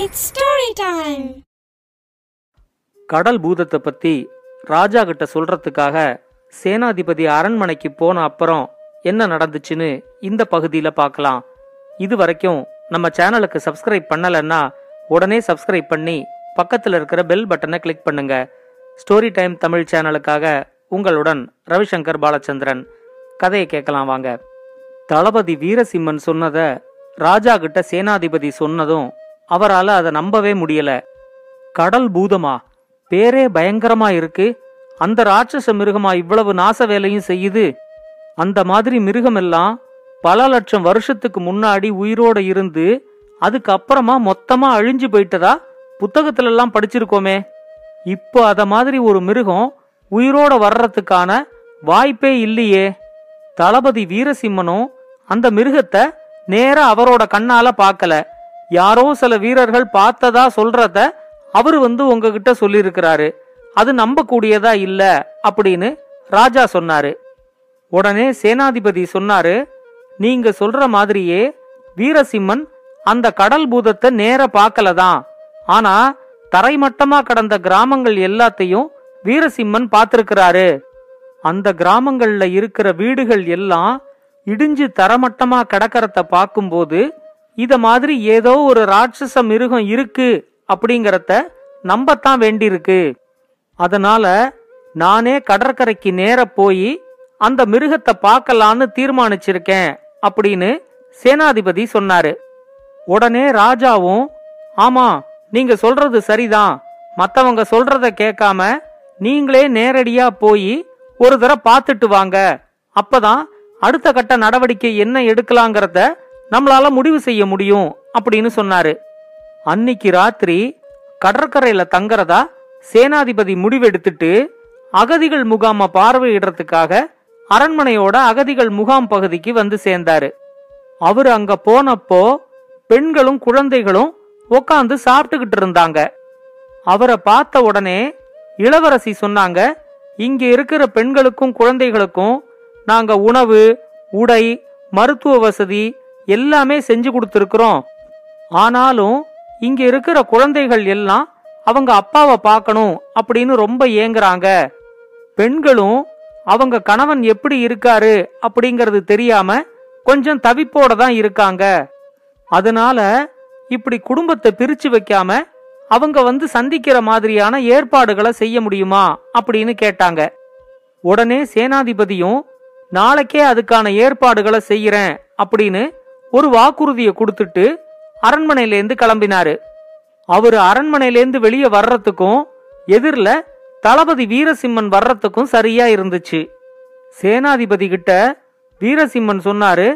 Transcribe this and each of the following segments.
It's story time கடல் பூதத்தை பத்தி ராஜா கிட்ட சொல்றதுக்காக சேனாதிபதி அரண்மனைக்கு போன அப்புறம் என்ன நடந்துச்சுன்னு இந்த பகுதியில் பார்க்கலாம். இது வரைக்கும் நம்ம சேனலுக்கு சப்ஸ்கிரைப் பண்ணலைன்னா உடனே சப்ஸ்கிரைப் பண்ணி பக்கத்தில் இருக்கிற பெல் பட்டனை கிளிக் பண்ணுங்க. ஸ்டோரி டைம் தமிழ் சேனலுக்காக உங்களுடன் ரவிசங்கர் பாலச்சந்திரன். கதையை கேட்கலாம் வாங்க. தளபதி வீரசிம்மன் சொன்னதை ராஜா கிட்ட சேனாதிபதி சொன்னதும் அவரால் அதை நம்பவே முடியல. கடல் பூதமா? பேரே பயங்கரமா இருக்கு. அந்த ராட்சச மிருகமா இவ்வளவு நாச வேலையும் செய்யுது? அந்த மாதிரி மிருகமெல்லாம் பல லட்சம் வருஷத்துக்கு முன்னாடி உயிரோட இருந்து அதுக்கப்புறமா மொத்தமா அழிஞ்சு போயிட்டதா? புத்தகத்துல எல்லாம் படிச்சிருக்கோமே. இப்போ அத மாதிரி ஒரு மிருகம் உயிரோட வர்றதுக்கான வாய்ப்பே இல்லையே. தளபதி வீரசிம்மனும் அந்த மிருகத்தை நேரா அவரோட கண்ணால பார்க்கல. யாரோ சில வீரர்கள் பார்த்ததா சொல்றத அவரு வந்து உங்ககிட்ட சொல்லியிருக்கிறாரு. அது நம்பக்கூடியதா இல்ல அப்படின்னு ராஜா சொன்னாரு. உடனே சேனாதிபதி சொன்னாரு நீங்க சொல்ற மாதிரியே வீரசிம்மன் அந்த கடல் பூதத்தை நேர பார்க்கலதான். ஆனா தரைமட்டமா கடந்த கிராமங்கள் எல்லாத்தையும் வீரசிம்மன் பார்த்திருக்கிறாரு. அந்த கிராமங்கள்ல இருக்கிற வீடுகள் எல்லாம் இடிஞ்சு தரமட்டமா கிடக்கிறத பார்க்கும்போது இத மாதிரி ஏதோ ஒரு ராட்சச மிருகம் இருக்கு அப்படிங்கறத நம்பத்தான் வேண்டியிருக்கு. அதனால நானே கடற்கரைக்கு நேர போய் அந்த மிருகத்தை பார்க்கலான்னு தீர்மானிச்சிருக்கேன் அப்படின்னு சேனாதிபதி சொன்னாரு. உடனே ராஜாவும் ஆமா நீங்க சொல்றது சரிதான். மத்தவங்க சொல்றத கேட்காம நீங்களே நேரடியா போய் ஒரு தடவை பார்த்துட்டு வாங்க. அப்பதான் அடுத்த கட்ட நடவடிக்கை என்ன எடுக்கலாங்கிறத நம்மளால முடிவு செய்ய முடியும் அப்படின்னு சொன்னாரு. அன்னைக்கு ராத்திரி கடற்கரையில தங்கறதா சேனாதிபதி முடிவெடுத்துட்டு அகதிகள் முகாம பார்வையிடுறதுக்காக அரண்மனையோட அகதிகள் முகாம் பகுதிக்கு வந்து சேர்ந்தாரு. அவர் அங்க போனப்போ பெண்களும் குழந்தைகளும் உக்காந்து சாப்பிட்டுக்கிட்டு இருந்தாங்க. அவரை பார்த்த உடனே இளவரசி சொன்னாங்க இங்க இருக்கிற பெண்களுக்கும் குழந்தைகளுக்கும் நாங்க உணவு உடை மருத்துவ வசதி எல்லாமே செஞ்சு கொடுத்துருக்குறோம். ஆனாலும் இங்க இருக்கிற குழந்தைகள் எல்லாம் அவங்க அப்பாவை பார்க்கணும் அப்படின்னு ரொம்ப ஏங்குறாங்க. பெண்களும் அவங்க கணவன் எப்படி இருக்காரு அப்படிங்கறது தெரியாம கொஞ்சம் தவிப்போட தான் இருக்காங்க. அதனால இப்படி குடும்பத்தை பிரிச்சு வைக்காம அவங்க வந்து சந்திக்கிற மாதிரியான ஏற்பாடுகளை செய்ய முடியுமா அப்படின்னு கேட்டாங்க. உடனே சேனாதிபதியும் நாளைக்கே அதுக்கான ஏற்பாடுகளை செய்யறேன் அப்படின்னு ஒரு வாக்குறுதியை கொடுத்துட்டு அரண்மனையிலேருந்து கிளம்பினாரு. அவர் அரண்மனையிலேருந்து வெளியே வர்றதுக்கும் எதிரில் தளபதி வீரசிம்மன் வர்றதுக்கும் சரியா இருந்துச்சு. சேனாதிபதி கிட்ட வீரசிம்மன் சொன்னாரு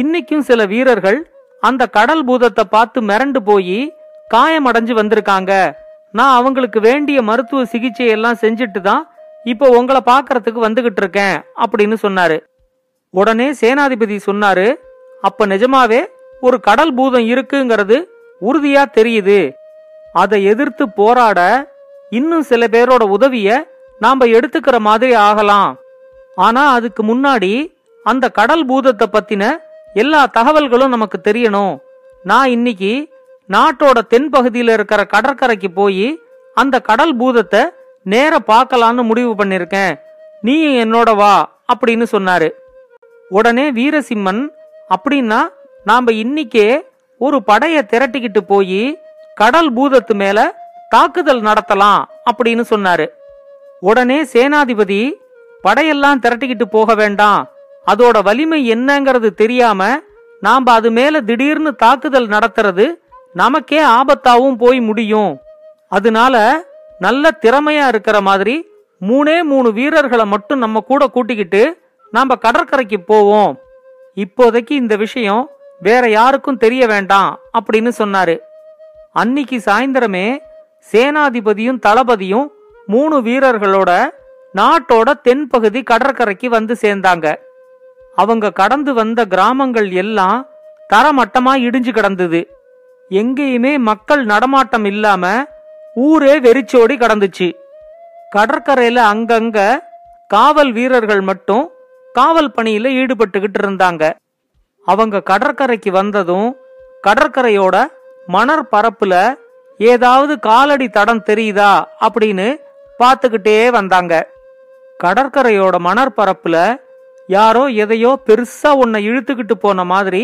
இன்னைக்கும் சில வீரர்கள் அந்த கடல் பூதத்தை பார்த்து மிரண்டு போய் காயமடைஞ்சு வந்திருக்காங்க. நான் அவங்களுக்கு வேண்டிய மருத்துவ சிகிச்சை எல்லாம் செஞ்சுட்டு தான் இப்போ உங்களை பார்க்கறதுக்கு வந்துகிட்டு இருக்கேன் அப்படின்னு சொன்னாரு. உடனே சேனாதிபதி சொன்னாரு அப்ப நிஜமாவே ஒரு கடல் பூதம் இருக்குங்கிறது உறுதியா தெரியுது. அதை எதிர்த்து போராட இன்னும் சில பேரோட உதவிய நாம எடுத்துக்கிற மாதிரி ஆகலாம். ஆனா அதுக்கு முன்னாடி அந்த கடல் பூதத்தை பத்தின எல்லா தகவல்களும் நமக்கு தெரியணும். நான் இன்னைக்கு நாட்டோட தென்பகுதியில இருக்கிற கடற்கரைக்கு போய் அந்த கடல் பூதத்தை நேர பார்க்கலான்னு முடிவு பண்ணிருக்கேன். நீயும் என்னோட வா அப்படின்னு சொன்னாரு. உடனே வீரசிம்மன் அப்படின்னா நாம இன்னைக்கே ஒரு படைய திரட்டிக்கிட்டு போய் கடல் பூதத்து மேல தாக்குதல் நடத்தலாம் அப்படின்னு சொன்னாரு. உடனே சேனாதிபதி படையெல்லாம் திரட்டிக்கிட்டு போக வேண்டாம். அதோட வலிமை என்னங்கிறது தெரியாம நாம அது மேல திடீர்னு தாக்குதல் நடத்துறது நமக்கே ஆபத்தாவும் போய் முடியும். அதனால நல்ல திறமையா இருக்கிற மாதிரி மூணே மூணு வீரர்களை மட்டும் நம்ம கூட கூட்டிக்கிட்டு நாம கடற்கரைக்கு போவோம். இப்போதைக்கு இந்த விஷயம் வேற யாருக்கும் தெரிய வேண்டாம் அப்படின்னு சொன்னாரு. அன்னிக்கு சாயந்தரமே சேனாதிபதியும் தளபதியும் மூணு வீரர்களோட நாட்டோட தென்பகுதி கடற்கரைக்கு வந்து சேர்ந்தாங்க. அவங்க கடந்து வந்த கிராமங்கள் எல்லாம் தரமட்டமா இடிஞ்சு கிடந்தது. எங்கேயுமே மக்கள் நடமாட்டம் இல்லாம ஊரே வெறிச்சோடி கடந்துச்சு. கடற்கரையில அங்கங்க காவல் வீரர்கள் மட்டும் காவல் பணியில ஈடுபட்டுகிட்டு இருந்தாங்க. அவங்க கடற்கரைக்கு வந்ததும் கடற்கரையோட மணற் பரப்புல ஏதாவது காலடி தடம் தெரியுதா அப்படின்னு பார்த்துக்கிட்டே வந்தாங்க. கடற்கரையோட மணற்பரப்புல யாரோ எதையோ பெருசா உன்னை இழுத்துக்கிட்டு போன மாதிரி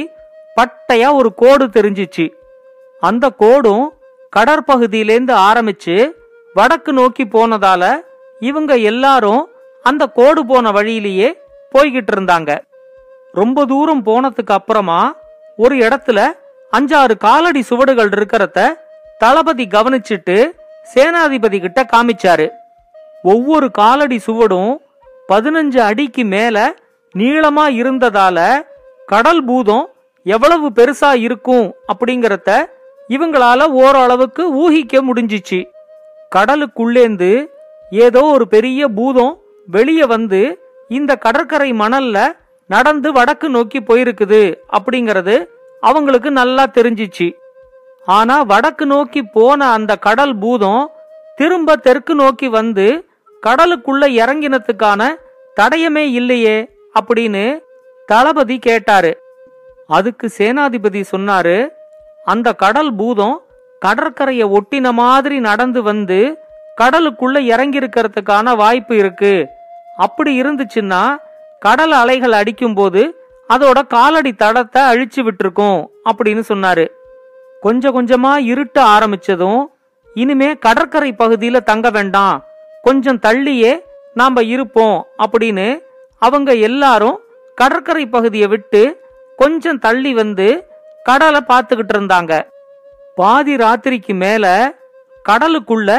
பட்டையா ஒரு கோடு தெரிஞ்சிச்சு. அந்த கோடும் கடற்பகுதியிலேந்து ஆரம்பிச்சு வடக்கு நோக்கி போனதால இவங்க எல்லாரும் அந்த கோடு போன வழியிலேயே போய்கிட்டு இருந்தாங்க ரொம்ப தூரம் போனதுக்கு அப்புறமா ஒரு இடத்துல அஞ்சாறு காலடி சுவடுகள் இருக்கிறத தளபதி கவனிச்சிட்டு சேனாதிபதி கிட்ட காமிச்சாரு. ஒவ்வொரு காலடி சுவடும் பதினஞ்சு அடிக்கு மேல நீளமா இருந்ததால கடல் பூதம் எவ்வளவு பெருசா இருக்கும் அப்படிங்கறத இவங்களால ஓரளவுக்கு ஊகிக்க முடிஞ்சிச்சு. கடலுக்குள்ளேந்து ஏதோ ஒரு பெரிய பூதம் வெளியே வந்து இந்த கடற்கரை மணல்ல நடந்து வடக்கு நோக்கி போயிருக்குது அப்படிங்கறது அவங்களுக்கு நல்லா தெரிஞ்சிச்சு. ஆனா வடக்கு நோக்கி போன அந்த கடல் பூதம் திரும்ப தெற்கு நோக்கி வந்து கடலுக்குள்ள இறங்கினத்துக்கான தடயமே இல்லையே அப்படின்னு தளபதி கேட்டாரு. அதுக்கு சேனாதிபதி சொன்னாரு அந்த கடல் பூதம் கடற்கரையை ஒட்டின மாதிரி நடந்து வந்து கடலுக்குள்ள இறங்கி இருக்கிறதுக்கான வாய்ப்பு இருக்கு. அப்படி இருந்துச்சுன்னா கடல் அலைகள் அடிக்கும்போது அதோட காலடி தடத்தை அழிச்சு விட்டுருக்கும் அப்படின்னு சொன்னாரு. கொஞ்சம் கொஞ்சமா இருட்ட ஆரம்பிச்சதும் இனிமே கடற்கரை பகுதியில தங்க வேண்டாம். கொஞ்சம் தள்ளியே நாம இருப்போம் அப்படின்னு அவங்க எல்லாரும் கடற்கரை பகுதியை விட்டு கொஞ்சம் தள்ளி வந்து கடலை பார்த்துக்கிட்டு இருந்தாங்க. பாதி ராத்திரிக்கு மேல கடலுக்குள்ள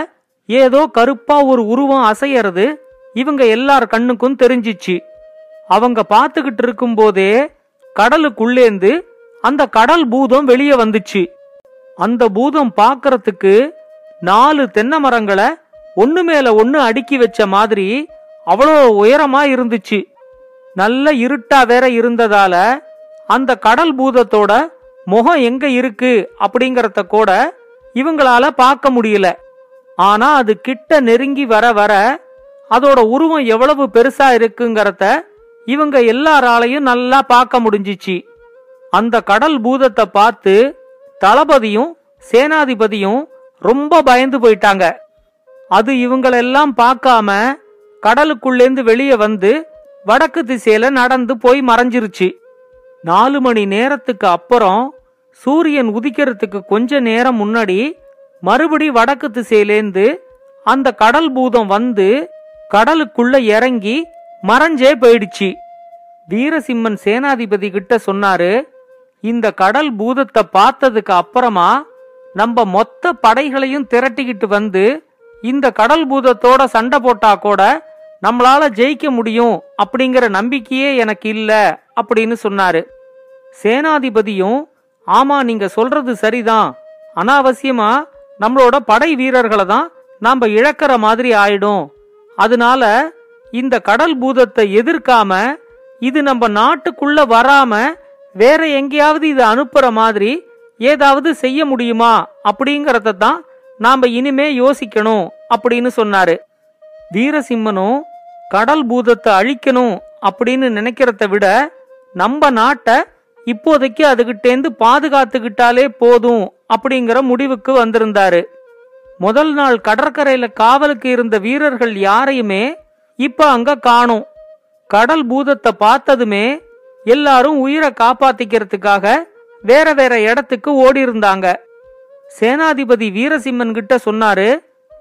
ஏதோ கருப்பா ஒரு உருவம் அசையறது இவங்க எல்லார் கண்ணுக்கும் தெரிஞ்சிச்சு. அவங்க பார்த்துக்கிட்டு இருக்கும்போதே கடலுக்குள்ளேந்து அந்த கடல் பூதம் வெளியே வந்துச்சு. அந்த பூதம் பார்க்கறதுக்கு நாலு தென்னை மரங்களை ஒன்று மேல ஒன்று அடுக்கி வச்ச மாதிரி அவ்வளோ உயரமா இருந்துச்சு. நல்ல இருட்டா வேற இருந்ததால அந்த கடல் பூதத்தோட முகம் எங்க இருக்கு அப்படிங்கறத கூட இவங்களால பார்க்க முடியல. ஆனா அது கிட்ட நெருங்கி வர வர அதோட உருவம் எவ்வளவு பெருசா இருக்குங்கிறத இவங்க எல்லாராலையும் நல்லா பார்க்க முடிஞ்சிச்சு. அந்த கடல் பூதத்தை பார்த்து தளபதியும் சேனாதிபதியும் ரொம்ப பயந்து போயிட்டாங்க. அது இவங்களெல்லாம் பார்க்காம கடலுக்குள்ளேந்து வெளியே வந்து வடக்கு திசையில நடந்து போய் மறைஞ்சிருச்சு. நாலு மணி நேரத்துக்கு அப்புறம் சூரியன் உதிக்கிறதுக்கு கொஞ்ச நேரம் முன்னாடி மறுபடி வடக்கு திசையிலேந்து அந்த கடல் பூதம் வந்து கடலுக்குள்ள இறங்கி மறைஞ்சே போயிடுச்சு. வீரசிம்மன் சேனாதிபதி கிட்ட சொன்னாரு இந்த கடல் பூதத்தை பார்த்ததுக்கு அப்புறமா நம்ம மொத்த படைகளையும் திரட்டிக்கிட்டு வந்து இந்த கடல் பூதத்தோட சண்டை போட்டா கூட நம்மளால ஜெயிக்க முடியும் அப்படிங்கிற நம்பிக்கையே எனக்கு இல்ல அப்படின்னு சொன்னாரு. சேனாதிபதியும் ஆமா நீங்க சொல்றது சரிதான். அனாவசியமா நம்மளோட படை வீரர்களை தான் நாம இழக்கிற மாதிரி ஆயிடும். அதனால இந்த கடல் பூதத்தை எதிர்க்காம இது நம்ம நாட்டுக்குள்ள வராம வேற எங்கேயாவது இது அனுப்புற மாதிரி ஏதாவது செய்ய முடியுமா அப்படிங்கறத தான் நாம இனிமே யோசிக்கணும் அப்படின்னு சொன்னாரு. வீரசிம்மனும் கடல் பூதத்தை அழிக்கணும் அப்படின்னு நினைக்கிறத விட நம்ம நாட்டை இப்போதைக்கு அதுகிட்டேந்து பாதுகாத்துக்கிட்டாலே போதும் அப்படிங்கிற முடிவுக்கு வந்திருந்தாரு. முதல் நாள் கடற்கரையில காவலுக்கு இருந்த வீரர்கள் யாரையுமே இப்ப அங்க காணும். கடல் பூதத்தை பார்த்ததுமே எல்லாரும் உயிரை காப்பாத்திக்கிறதுக்காக வேற வேற இடத்துக்கு ஓடி இருந்தாங்க சேனாதிபதி வீரசிம்மன் கிட்ட சொன்னாரு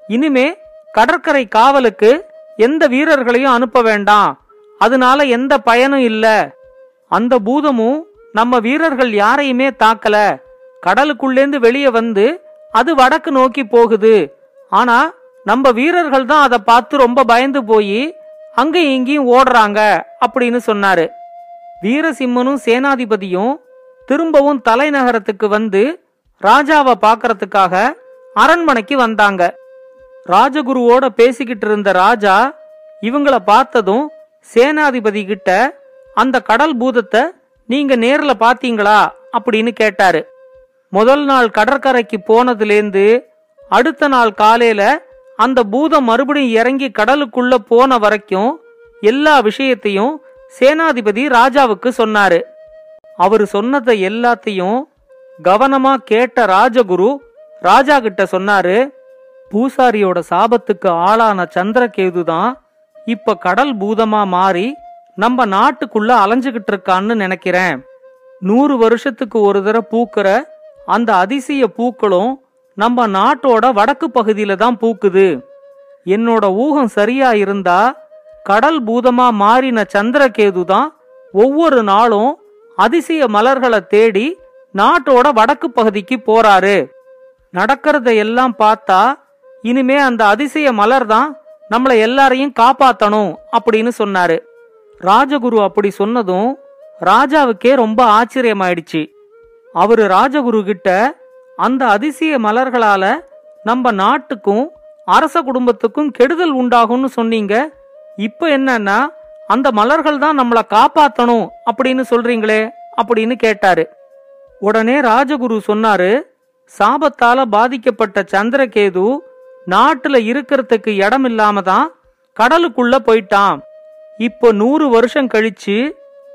இனிமே கடற்கரை காவலுக்கு எந்த வீரர்களையும் அனுப்ப வேண்டாம். அதனால எந்த பயனும் இல்ல. அந்த பூதமும் நம்ம வீரர்கள் யாரையுமே தாக்கல. கடலுக்குள்ளேந்து வெளியே வந்து அது வடக்கு நோக்கி போகுது. ஆனா நம்ம வீரர்கள் தான் அதை பார்த்து ரொம்ப பயந்து போய் அங்கேயும் இங்கேயும் ஓடுறாங்க அப்படின்னு சொன்னாரு. வீரசிம்மனும் சேனாதிபதியும் திரும்பவும் தலைநகரத்துக்கு வந்து ராஜாவை பார்க்கறதுக்காக அரண்மனைக்கு வந்தாங்க. ராஜகுருவோட பேசிக்கிட்டு இருந்த ராஜா இவங்கள பார்த்ததும் சேனாதிபதி கிட்ட அந்த கடல் பூதத்தை நீங்க நேர்ல பாத்தீங்களா அப்படின்னு கேட்டாரு. முதல் நாள் கடற்கரைக்கு போனதுலேருந்து அடுத்த நாள் காலையில அந்த பூதம் மறுபடியும் இறங்கி கடலுக்குள்ள போன வரைக்கும் எல்லா விஷயத்தையும் சேனாதிபதி ராஜாவுக்கு சொன்னாரு. அவரு சொன்னதை எல்லாத்தையும் கவனமா கேட்ட ராஜகுரு ராஜா கிட்ட சொன்னாரு பூசாரியோட சாபத்துக்கு ஆளான சந்திரகேது தான் இப்ப கடல் பூதமா மாறி நம்ம நாட்டுக்குள்ள அலைஞ்சுகிட்டு இருக்கான்னு நினைக்கிறேன். நூறு வருஷத்துக்கு ஒரு தடவை பூக்கிற அந்த அதிசய பூக்களும் நம்ம நாட்டோட வடக்கு பகுதியில தான் பூக்குது. என்னோட ஊகம் சரியா இருந்தா கடல் பூதமா மாறின சந்திரகேது தான் ஒவ்வொரு நாளும் அதிசய மலர்களை தேடி நாட்டோட வடக்கு பகுதிக்கு போறாரு. நடக்கிறத எல்லாம் பார்த்தா இனிமே அந்த அதிசய மலர் தான் நம்மள எல்லாரையும் காப்பாத்தணும் அப்படின்னு சொன்னாரு. ராஜகுரு அப்படி சொன்னதும் ராஜாவுக்கே ரொம்ப ஆச்சரியமாயிடுச்சு. அவரு ராஜகுரு கிட்ட அந்த அதிசய மலர்களால நம்ம நாட்டுக்கும் அரச குடும்பத்துக்கும் கெடுதல் உண்டாகும்னு சொன்னீங்க. இப்ப என்னன்னா அந்த மலர்கள் தான் நம்மளை காப்பாத்தணும் அப்படின்னு சொல்றீங்களே அப்படின்னு கேட்டாரு. உடனே ராஜகுரு சொன்னாரு சாபத்தால பாதிக்கப்பட்ட சந்திரகேது நாட்டுல இருக்கிறதுக்கு இடம் இல்லாம தான் கடலுக்குள்ள போயிட்டான். இப்போ நூறு வருஷம் கழிச்சு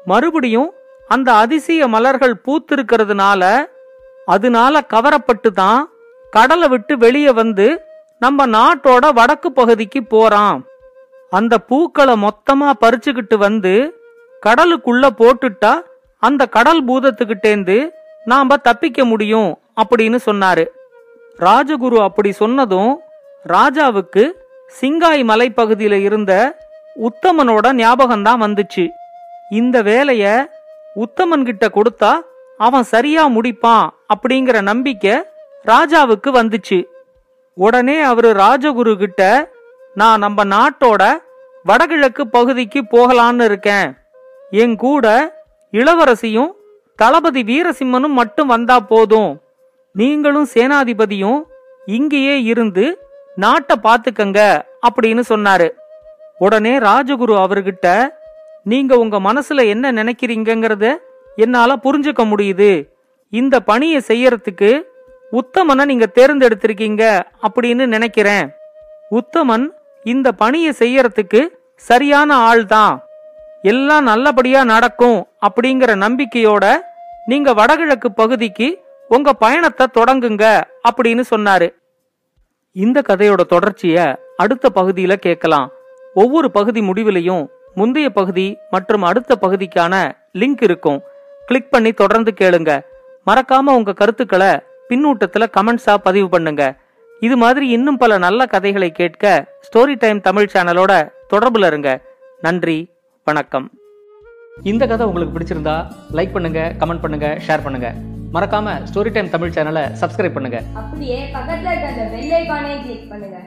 மறுபடியும் அந்த அதிசய மலர்கள் பூத்திருக்கிறதுனால அதனால கவரப்பட்டு தான் கடலை விட்டு வெளியே வந்து நம்ம நாட்டோட வடக்கு பகுதிக்கு போறான் அந்த பூக்களை மொத்தமா பறிச்சுக்கிட்டு வந்து கடலுக்குள்ள போட்டுட்டா அந்த கடல் பூதத்துக்கிட்டேந்து நாம தப்பிக்க முடியும் அப்படின்னு சொன்னாரு. ராஜகுரு அப்படி சொன்னதும் ராஜாவுக்கு சிங்காய் மலைப்பகுதியில இருந்த உத்தமனோட ஞாபகம்தான் வந்துச்சு. இந்த வேலைய உத்தமன் கிட்ட கொடுத்தா அவன் சரியா முடிப்பான் அப்படிங்கிற நம்பிக்கை ராஜாவுக்கு வந்துச்சு. உடனே அவரு ராஜகுரு கிட்ட நான் நம்ம நாட்டோட வடகிழக்கு பகுதிக்கு போகலான்னு இருக்கேன். என் கூட இளவரசியும் தளபதி வீரசிம்மனும் மட்டும் வந்தா போதும். நீங்களும் சேனாதிபதியும் இங்கேயே இருந்து நாட்டை பாத்துக்கங்க அப்படின்னு சொன்னாரு. உடனே ராஜகுரு அவர்கிட்ட நீங்க உங்க மனசுல என்ன நினைக்கிறீங்கிறத என்னால புரிஞ்சுக்க முடியுது. இந்த பணியை செய்யறதுக்கு உத்தமனை நீங்க தேர்ந்தெடுத்திருக்கீங்க அப்படின்னு நினைக்கிறேன். உத்தமன் இந்த பணியை செய்யறதுக்கு சரியான ஆள் தான் எல்லாம் நல்லபடியா நடக்கும் அப்படிங்கிற நம்பிக்கையோட நீங்க வடகிழக்கு பகுதிக்கு உங்க பயணத்தை தொடங்குங்க அப்படின்னு சொன்னாரு. இந்த கதையோட தொடர்ச்சிய அடுத்த பகுதியில கேட்கலாம். ஒவ்வொரு பகுதி முடிவிலையும் முந்தைய பகுதி மற்றும் அடுத்த பகுதிக்கான லிங்க் இருக்கும். கிளிக் பண்ணி தொடர்ந்து கேளுங்க. மறக்காம உங்க கருத்துக்களை பின்னூட்டத்துல கமெண்ட்ஸா பதிவு பண்ணுங்க. இது மாதிரி இன்னும் பல நல்ல கதைகளை கேட்க ஸ்டோரி டைம் தமிழ் சேனலோட தொடர்புல இருங்க. நன்றி வணக்கம். இந்த கதை உங்களுக்கு பிடிச்சிருந்தா லைக் பண்ணுங்க கமெண்ட் பண்ணுங்க ஷேர் பண்ணுங்க. மறக்காம ஸ்டோரி டைம் தமிழ் சேனலை சப்ஸ்கிரைப் பண்ணுங்க. அப்படியே பக்கத்துல இருக்க அந்த பெல் ஐகானை கிளிக் பண்ணுங்க.